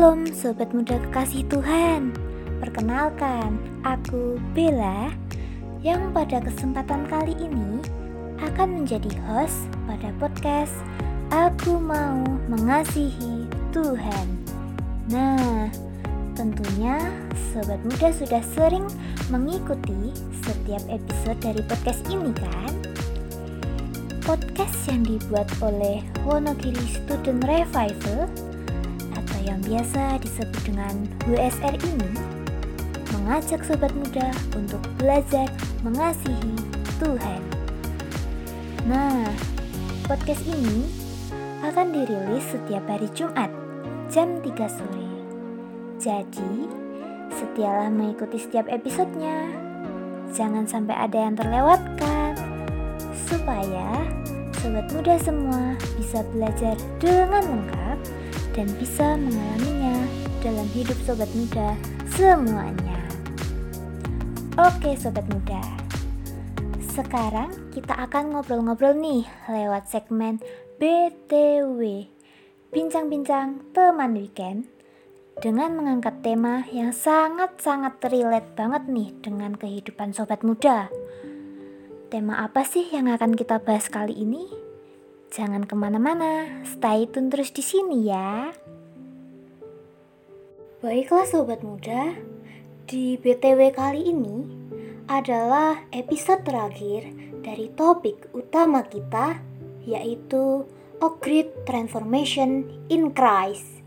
Shalom Sobat Muda Kekasih Tuhan Perkenalkan, aku Bella Yang pada kesempatan kali ini akan menjadi host pada podcast Aku Mau Mengasihi Tuhan Nah, tentunya Sobat Muda sudah sering mengikuti setiap episode dari podcast ini kan? Podcast yang dibuat oleh Wonogiri Student Revival yang biasa disebut dengan WSR ini mengajak sobat muda untuk belajar mengasihi Tuhan. Nah, podcast ini akan dirilis setiap hari Jumat jam 3 sore. Jadi, setialah mengikuti setiap episodenya. Jangan sampai ada yang terlewatkan. Supaya sobat muda semua bisa belajar dengan lengkap dan bisa mengalaminya dalam hidup sobat muda semuanya. Oke sobat muda, sekarang kita akan ngobrol-ngobrol nih lewat segmen BTW, Bincang-bincang teman weekend dengan mengangkat tema yang sangat-sangat relate banget nih dengan kehidupan sobat muda. Tema apa sih yang akan kita bahas kali ini? Jangan ke mana-mana, stay tune terus di sini ya. Baiklah sobat muda, di BTW kali ini adalah episode terakhir dari topik utama kita yaitu A Great Transformation in Christ.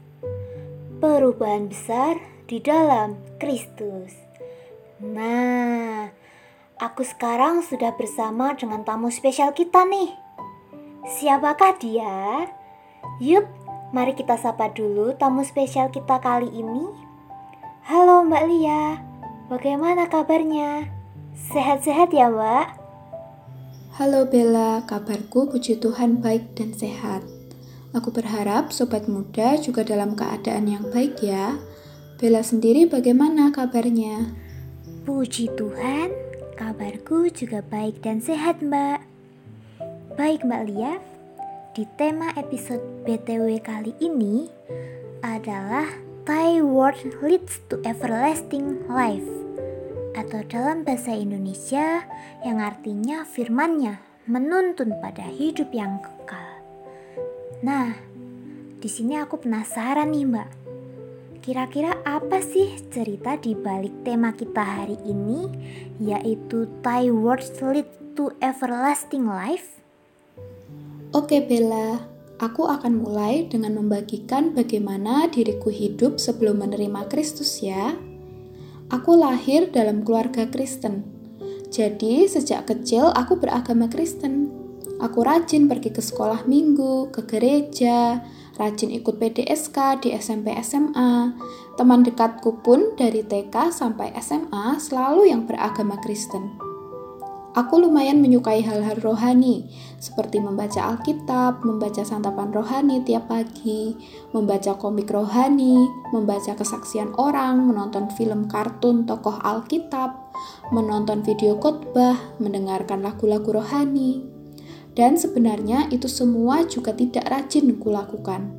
Perubahan besar di dalam Kristus. Nah, Aku sekarang sudah bersama dengan tamu spesial kita nih. Siapakah dia? Yuk, mari kita sapa dulu tamu spesial kita kali ini. Halo Mbak Lia, bagaimana kabarnya? Sehat-sehat ya Mbak? Halo Bella, kabarku puji Tuhan baik dan sehat. Aku berharap sobat muda juga dalam keadaan yang baik ya. Bella sendiri bagaimana kabarnya? Puji Tuhan, Kabarku juga baik dan sehat, Mbak. Baik, Mbak Lia. Di tema episode BTW kali ini adalah Thy word leads to everlasting life atau dalam bahasa Indonesia yang artinya firmannya menuntun pada hidup yang kekal. Nah, di sini aku penasaran nih, Mbak Kira-kira apa sih cerita di balik tema kita hari ini yaitu Thy Words Lead to Everlasting Life? Oke Bella, aku akan mulai dengan membagikan bagaimana diriku hidup sebelum menerima Kristus ya. Aku lahir dalam keluarga Kristen. Jadi sejak kecil aku beragama Kristen. Aku rajin pergi ke sekolah minggu, ke gereja, rajin ikut PDSK di SMP SMA. Teman dekatku pun dari TK sampai SMA selalu yang beragama Kristen. Aku lumayan menyukai hal-hal rohani, seperti membaca Alkitab, membaca santapan rohani tiap pagi, membaca komik rohani, membaca kesaksian orang, menonton film kartun tokoh Alkitab, menonton video khotbah, mendengarkan lagu-lagu rohani. Dan sebenarnya itu semua juga tidak rajin kulakukan.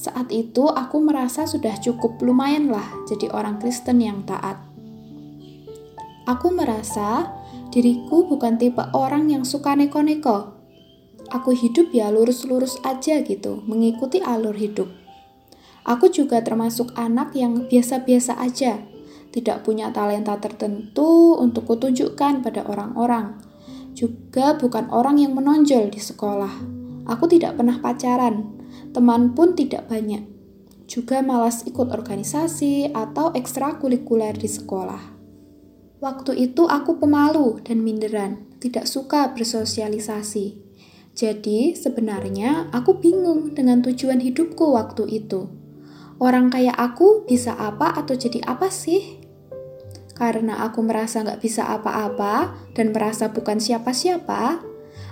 Saat itu aku merasa sudah cukup lumayan lah jadi orang Kristen yang taat. Aku merasa diriku bukan tipe orang yang suka neko-neko. Aku hidup ya lurus-lurus aja gitu, mengikuti alur hidup. Aku juga termasuk anak yang biasa-biasa aja, tidak punya talenta tertentu untuk kutunjukkan pada orang-orang juga bukan orang yang menonjol di sekolah. Aku tidak pernah pacaran, teman pun tidak banyak. Juga malas ikut organisasi atau ekstrakurikuler di sekolah. Waktu itu aku pemalu dan minderan, tidak suka bersosialisasi. Jadi, sebenarnya aku bingung dengan tujuan hidupku waktu itu. Orang kayak aku bisa apa atau jadi apa sih? Karena aku merasa nggak bisa apa-apa dan merasa bukan siapa-siapa,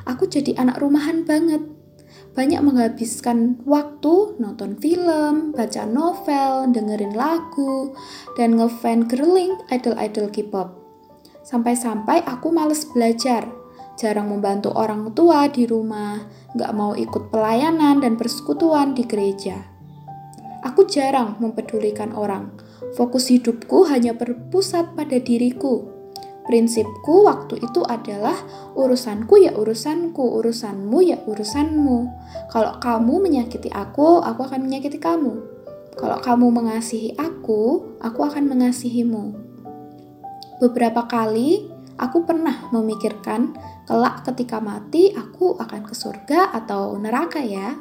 aku jadi anak rumahan banget. Banyak menghabiskan waktu nonton film, baca novel, dengerin lagu, dan ngefan girling idol-idol K-pop. Sampai-sampai aku males belajar, jarang membantu orang tua di rumah, nggak mau ikut pelayanan dan persekutuan di gereja. Aku jarang mempedulikan orang. Fokus hidupku hanya berpusat pada diriku. Prinsipku waktu itu adalah urusanku ya urusanku, urusanmu ya urusanmu. Kalau kamu menyakiti aku, aku akan menyakiti kamu. Kalau kamu mengasihi aku, aku akan mengasihimu. Beberapa kali aku pernah memikirkan kelak ketika mati aku akan ke surga atau neraka ya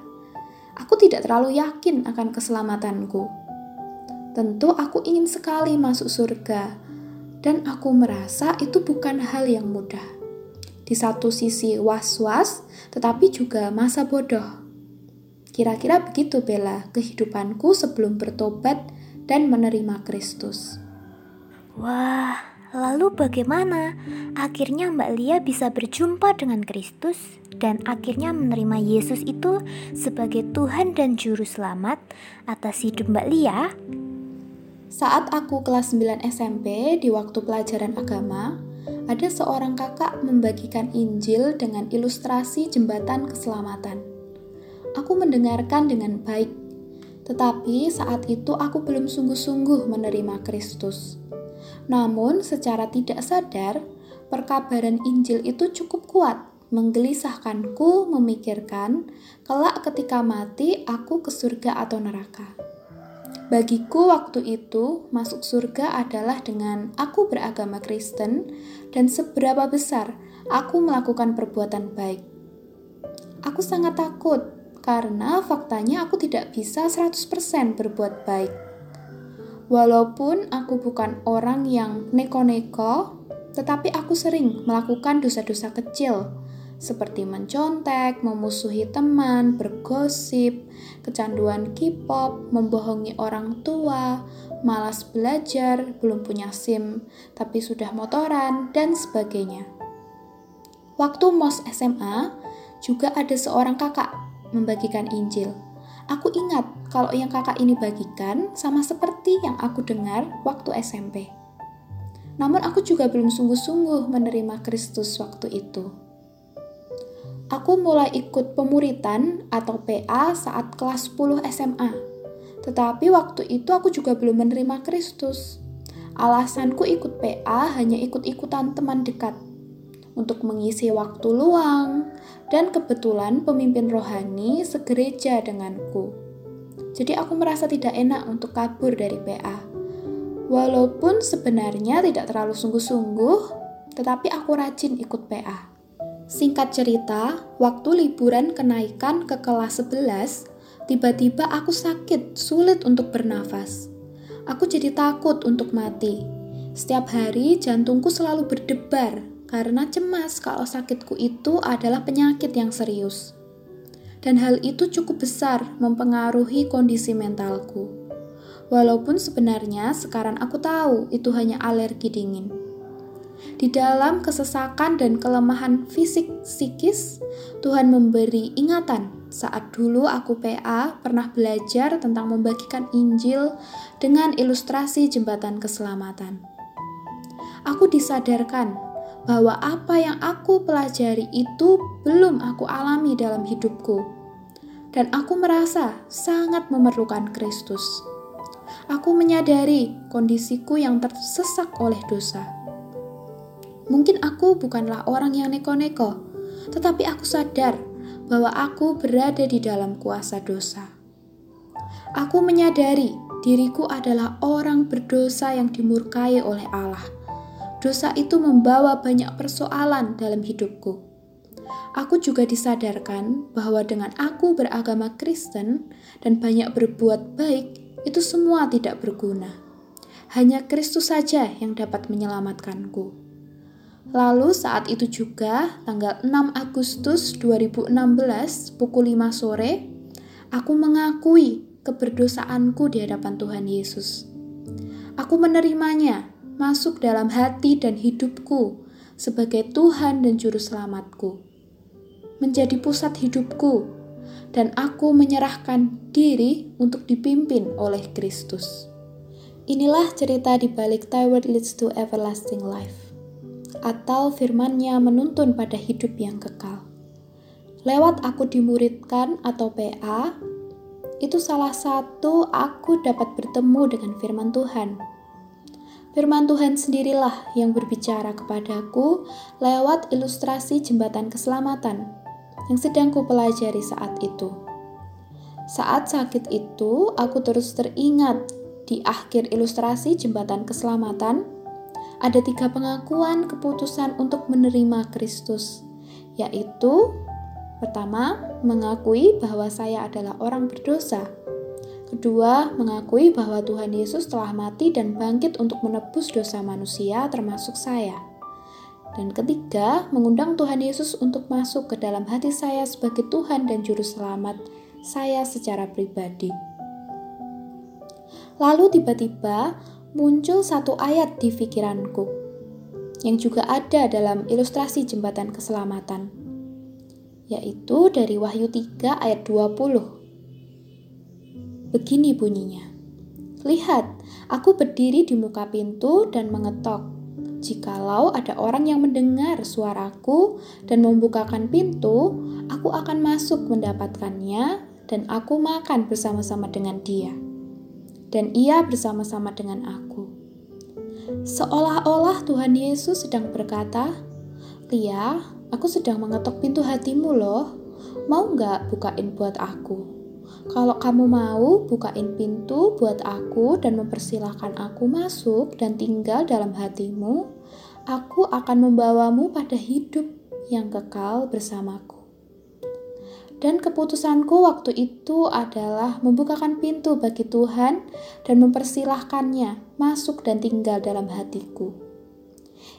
aku tidak terlalu yakin akan keselamatanku. Tentu aku ingin sekali masuk surga, dan aku merasa itu bukan hal yang mudah. Di satu sisi was-was, tetapi juga masa bodoh. Kira-kira begitu Bella kehidupanku sebelum bertobat dan menerima Kristus. Wah, Lalu bagaimana? Akhirnya Mbak Lia bisa berjumpa dengan Kristus dan akhirnya menerima Yesus itu sebagai Tuhan dan Juru Selamat atas hidup Mbak Lia. Saat aku kelas 9 SMP di waktu pelajaran agama, ada seorang kakak membagikan Injil dengan ilustrasi jembatan keselamatan. Aku mendengarkan dengan baik, tetapi saat itu aku belum sungguh-sungguh menerima Kristus. Namun, secara tidak sadar, perkabaran Injil itu cukup kuat menggelisahkanku memikirkan kelak ketika mati aku ke surga atau neraka. Bagiku waktu itu masuk surga adalah dengan aku beragama Kristen dan seberapa besar aku melakukan perbuatan baik. Aku sangat takut karena faktanya aku tidak bisa 100% berbuat baik. Walaupun aku bukan orang yang neko-neko, tetapi aku sering melakukan dosa-dosa kecil seperti mencontek, memusuhi teman, bergosip, kecanduan K-pop, membohongi orang tua, malas belajar, belum punya SIM, tapi sudah motoran, dan sebagainya. Waktu MOS SMA, juga ada seorang kakak membagikan Injil. Aku ingat kalau yang kakak ini bagikan sama seperti yang aku dengar waktu SMP. Namun aku juga belum sungguh-sungguh menerima Kristus waktu itu. Aku mulai ikut pemuritan atau PA saat kelas 10 SMA. Tetapi waktu itu aku juga belum menerima Kristus. Alasanku ikut PA hanya ikut-ikutan teman dekat untuk mengisi waktu luang, dan kebetulan pemimpin rohani segereja denganku. Jadi aku merasa tidak enak untuk kabur dari PA. Walaupun sebenarnya tidak terlalu sungguh-sungguh, tetapi aku rajin ikut PA. Singkat cerita, waktu liburan kenaikan ke kelas 11, tiba-tiba aku sakit, sulit untuk bernafas. Aku jadi takut untuk mati. Setiap hari jantungku selalu berdebar karena cemas kalau sakitku itu adalah penyakit yang serius. Dan hal itu cukup besar mempengaruhi kondisi mentalku. Walaupun sebenarnya sekarang aku tahu itu hanya alergi dingin. Di dalam kesesakan dan kelemahan fisik psikis, Tuhan memberi ingatan saat dulu aku PA pernah belajar tentang membagikan Injil dengan ilustrasi jembatan keselamatan. Aku disadarkan bahwa apa yang aku pelajari itu belum aku alami dalam hidupku, dan aku merasa sangat memerlukan Kristus. Aku menyadari kondisiku yang tersesak oleh dosa. Mungkin aku bukanlah orang yang neko-neko, tetapi aku sadar bahwa aku berada di dalam kuasa dosa. Aku menyadari diriku adalah orang berdosa yang dimurkai oleh Allah dosa itu membawa banyak persoalan dalam hidupku. Aku juga disadarkan bahwa dengan aku beragama Kristen dan banyak berbuat baik, itu semua tidak berguna. Hanya Kristus saja yang dapat menyelamatkanku. Lalu saat itu juga, tanggal 6 Agustus 2016, pukul 5 sore, aku mengakui keberdosaanku di hadapan Tuhan Yesus. Aku menerimanya masuk dalam hati dan hidupku sebagai Tuhan dan Juru Selamatku, menjadi pusat hidupku, dan aku menyerahkan diri untuk dipimpin oleh Kristus. Inilah cerita di balik Thy leads to everlasting life, atau firmannya menuntun pada hidup yang kekal. Lewat aku dimuridkan atau PA, itu salah satu aku dapat bertemu dengan firman Tuhan. Firman Tuhan sendirilah yang berbicara kepadaku lewat ilustrasi jembatan keselamatan yang sedang kupelajari saat itu. Saat sakit itu, aku terus teringat di akhir ilustrasi jembatan keselamatan ada tiga pengakuan keputusan untuk menerima Kristus, yaitu pertama, mengakui bahwa saya adalah orang berdosa Kedua, mengakui bahwa Tuhan Yesus telah mati dan bangkit untuk menebus dosa manusia, termasuk saya. Dan ketiga, mengundang Tuhan Yesus untuk masuk ke dalam hati saya sebagai Tuhan dan Juru Selamat saya secara pribadi. Lalu tiba-tiba muncul satu ayat di pikiranku, yang juga ada dalam ilustrasi jembatan keselamatan, yaitu dari Wahyu 3 ayat 20 Begini bunyinya. Lihat, aku berdiri di muka pintu dan mengetok. Jikalau ada orang yang mendengar suaraku dan membukakan pintu, aku akan masuk mendapatkannya dan aku makan bersama-sama dengan dia. Dan ia bersama-sama dengan aku. Seolah-olah Tuhan Yesus sedang berkata, Lia, aku sedang mengetok pintu hatimu loh. Mau nggak bukain buat aku? Kalau kamu mau bukain pintu buat aku dan mempersilahkan aku masuk dan tinggal dalam hatimu, aku akan membawamu pada hidup yang kekal bersamaku. Dan keputusanku waktu itu adalah membukakan pintu bagi Tuhan dan mempersilahkannya masuk dan tinggal dalam hatiku.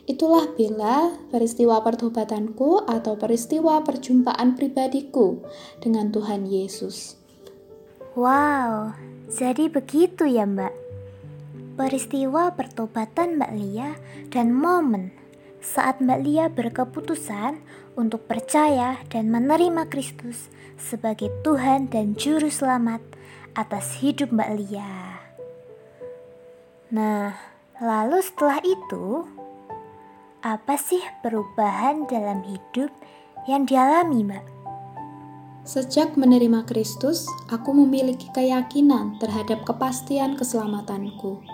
Itulah bila peristiwa pertobatanku atau peristiwa perjumpaan pribadiku dengan Tuhan Yesus. Wow, jadi begitu ya Mbak. Peristiwa pertobatan Mbak Lia dan momen saat Mbak Lia berkeputusan untuk percaya dan menerima Kristus sebagai Tuhan dan Juru Selamat atas hidup Mbak Lia. Nah, lalu setelah itu, apa sih perubahan dalam hidup yang dialami Mbak? Sejak menerima Kristus, aku memiliki keyakinan terhadap kepastian keselamatanku.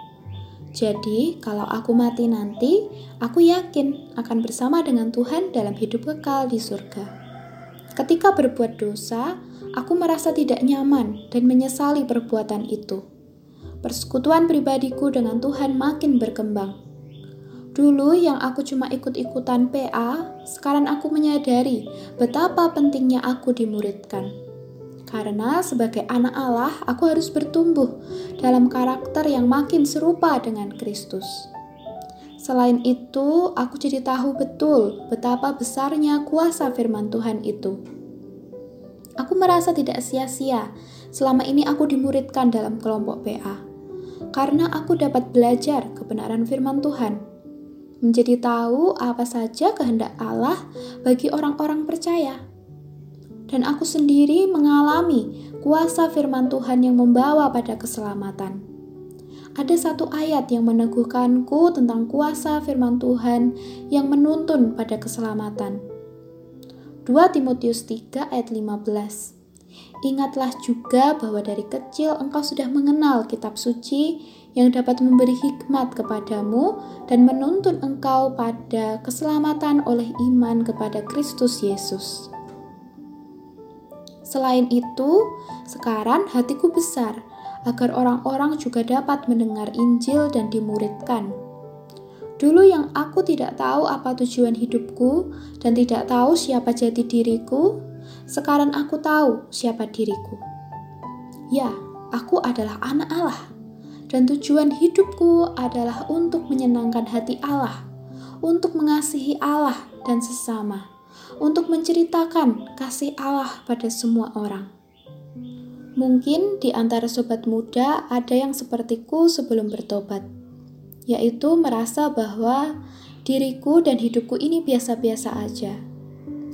Jadi, kalau aku mati nanti, aku yakin akan bersama dengan Tuhan dalam hidup kekal di surga. Ketika berbuat dosa, aku merasa tidak nyaman dan menyesali perbuatan itu. Persekutuan pribadiku dengan Tuhan makin berkembang Dulu yang aku cuma ikut-ikutan PA, sekarang aku menyadari betapa pentingnya aku dimuridkan. Karena sebagai anak Allah, aku harus bertumbuh dalam karakter yang makin serupa dengan Kristus. Selain itu, aku jadi tahu betul betapa besarnya kuasa firman Tuhan itu. Aku merasa tidak sia-sia selama ini aku dimuridkan dalam kelompok PA. Karena aku dapat belajar kebenaran firman Tuhan menjadi tahu apa saja kehendak Allah bagi orang-orang percaya. Dan aku sendiri mengalami kuasa firman Tuhan yang membawa pada keselamatan. Ada satu ayat yang meneguhkanku tentang kuasa firman Tuhan yang menuntun pada keselamatan. 2 Timotius 3 ayat 15 Ingatlah juga bahwa dari kecil engkau sudah mengenal kitab suci yang dapat memberi hikmat kepadamu dan menuntun engkau pada keselamatan oleh iman kepada Kristus Yesus. Selain itu, sekarang hatiku besar agar orang-orang juga dapat mendengar Injil dan dimuridkan. Dulu yang aku tidak tahu apa tujuan hidupku dan tidak tahu siapa jati diriku, sekarang aku tahu siapa diriku. Ya, aku adalah anak Allah. Dan tujuan hidupku adalah untuk menyenangkan hati Allah, untuk mengasihi Allah dan sesama, untuk menceritakan kasih Allah pada semua orang. Mungkin di antara sobat muda ada yang sepertiku sebelum bertobat, yaitu merasa bahwa diriku dan hidupku ini biasa-biasa aja.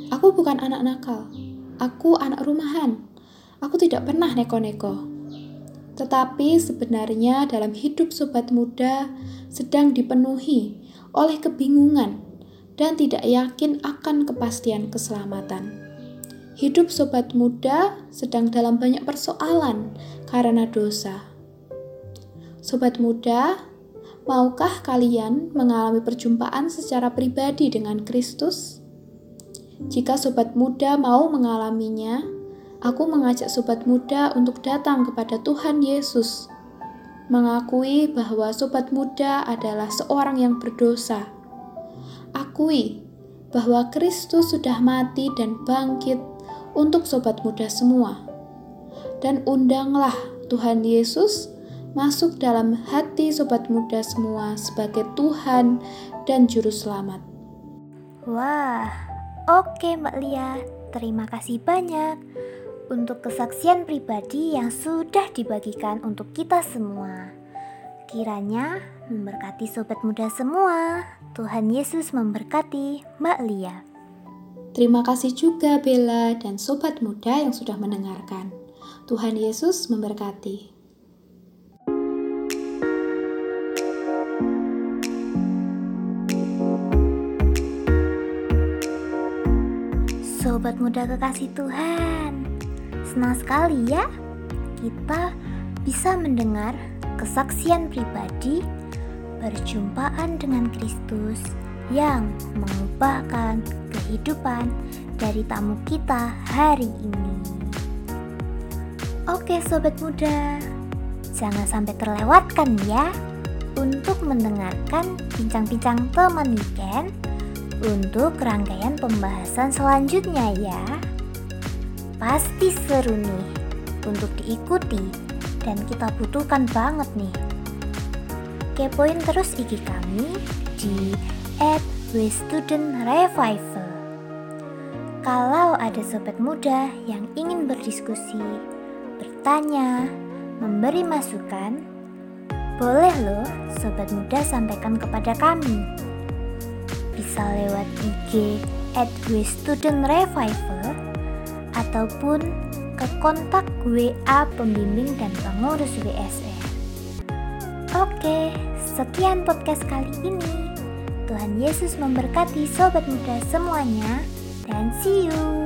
Aku bukan anak nakal, Aku anak rumahan. Aku tidak pernah neko-neko. Tetapi sebenarnya dalam hidup sobat muda sedang dipenuhi oleh kebingungan dan tidak yakin akan kepastian keselamatan. hidup sobat muda sedang dalam banyak persoalan karena dosa. Sobat muda, maukah kalian mengalami perjumpaan secara pribadi dengan Kristus? Jika sobat muda mau mengalaminya, aku mengajak sobat muda untuk datang kepada Tuhan Yesus, mengakui bahwa sobat muda adalah seorang yang berdosa. Akui bahwa Kristus sudah mati dan bangkit untuk sobat muda semua. Dan undanglah Tuhan Yesus masuk dalam hati sobat muda semua sebagai Tuhan dan Juru Selamat. Wah, Oke Mbak Lia, terima kasih banyak untuk kesaksian pribadi yang sudah dibagikan untuk kita semua. Kiranya memberkati sobat muda semua. Tuhan Yesus memberkati Mbak Lia. Terima kasih juga Bella dan sobat muda yang sudah mendengarkan. Tuhan Yesus memberkati. Sobat muda kekasih Tuhan, senang sekali ya kita bisa mendengar kesaksian pribadi perjumpaan dengan Kristus yang mengubahkan kehidupan dari tamu kita hari ini. Oke sobat muda, jangan sampai terlewatkan ya untuk mendengarkan bincang-bincang teman weekend untuk rangkaian pembahasan selanjutnya ya. Pasti seru nih untuk diikuti dan kita butuhkan banget nih. Kepoin terus IG kami di @westudentrevival. Kalau ada sobat muda yang ingin berdiskusi, bertanya, memberi masukan, boleh loh sobat muda sampaikan kepada kami bisa lewat IG at Student Revival ataupun ke kontak WA pembimbing dan pengurus WSR. Oke, sekian podcast kali ini. Tuhan Yesus memberkati sobat muda semuanya dan see you.